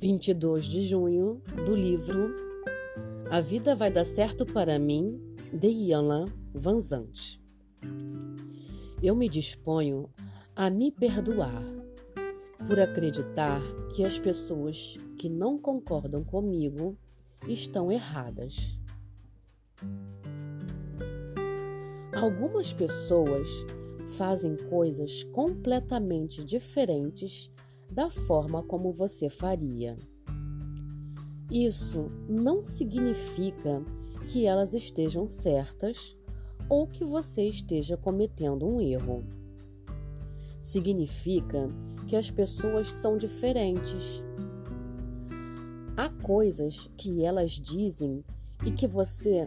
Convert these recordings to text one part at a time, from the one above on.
22 de junho, do livro A Vida Vai Dar Certo para Mim, de Ian Vanzante. Eu me disponho a me perdoar por acreditar que as pessoas que não concordam comigo estão erradas. Algumas pessoas fazem coisas completamente diferentes da forma como você faria. Isso não significa que elas estejam certas ou que você esteja cometendo um erro. Significa que as pessoas são diferentes. Há coisas que elas dizem e que você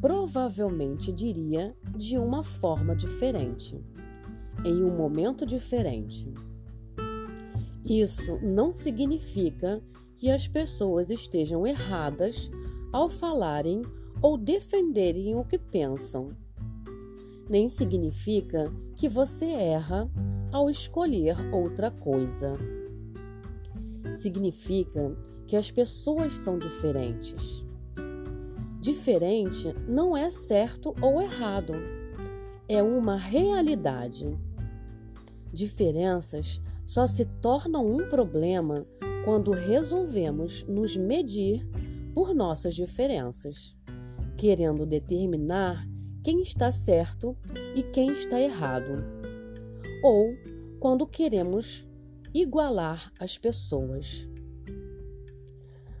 provavelmente diria de uma forma diferente, em um momento diferente. Isso não significa que as pessoas estejam erradas ao falarem ou defenderem o que pensam. Nem significa que você erra ao escolher outra coisa. Significa que as pessoas são diferentes. Diferente não é certo ou errado, é uma realidade. Diferenças só se tornam um problema quando resolvemos nos medir por nossas diferenças, querendo determinar quem está certo e quem está errado, ou quando queremos igualar as pessoas.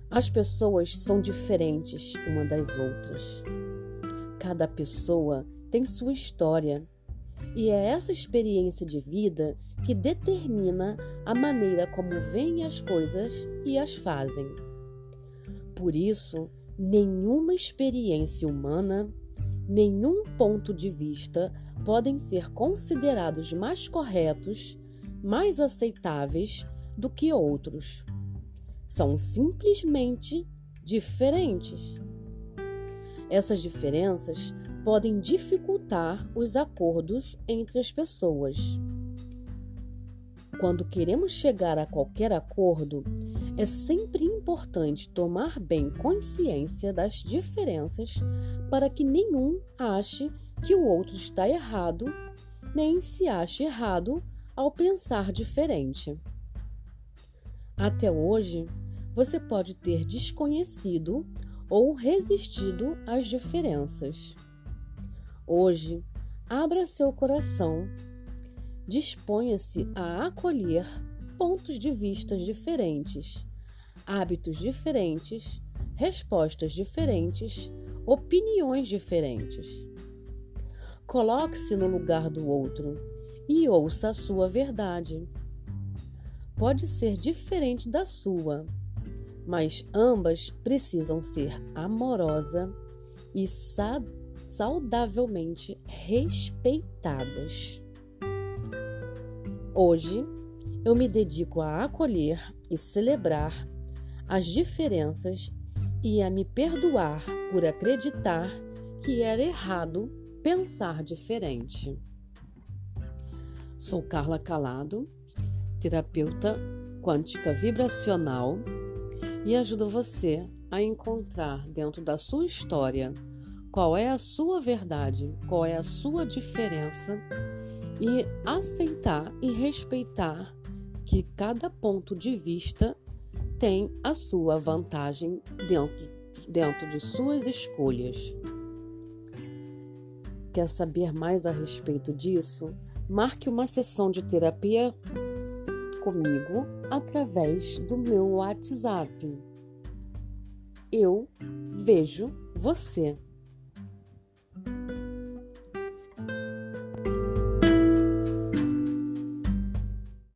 As pessoas são diferentes uma das outras. Cada pessoa tem sua história e é essa experiência de vida que determina a maneira como veem as coisas e as fazem. Por isso, nenhuma experiência humana, nenhum ponto de vista podem ser considerados mais corretos, mais aceitáveis do que outros. São simplesmente diferentes. Essas diferenças podem dificultar os acordos entre as pessoas. Quando queremos chegar a qualquer acordo, é sempre importante tomar bem consciência das diferenças para que nenhum ache que o outro está errado, nem se ache errado ao pensar diferente. Até hoje, você pode ter desconhecido ou resistido às diferenças. Hoje, abra seu coração, disponha-se a acolher pontos de vista diferentes, hábitos diferentes, respostas diferentes, opiniões diferentes. Coloque-se no lugar do outro e ouça a sua verdade. Pode ser diferente da sua, mas ambas precisam ser amorosa e sadia saudavelmente respeitadas. Hoje, eu me dedico a acolher e celebrar as diferenças e a me perdoar por acreditar que era errado pensar diferente. Sou Carla Calado, terapeuta quântica vibracional e ajudo você a encontrar dentro da sua história qual é a sua verdade, qual é a sua diferença e aceitar e respeitar que cada ponto de vista tem a sua vantagem dentro, dentro de suas escolhas. Quer saber mais a respeito disso? Marque uma sessão de terapia comigo através do meu WhatsApp. Eu vejo você.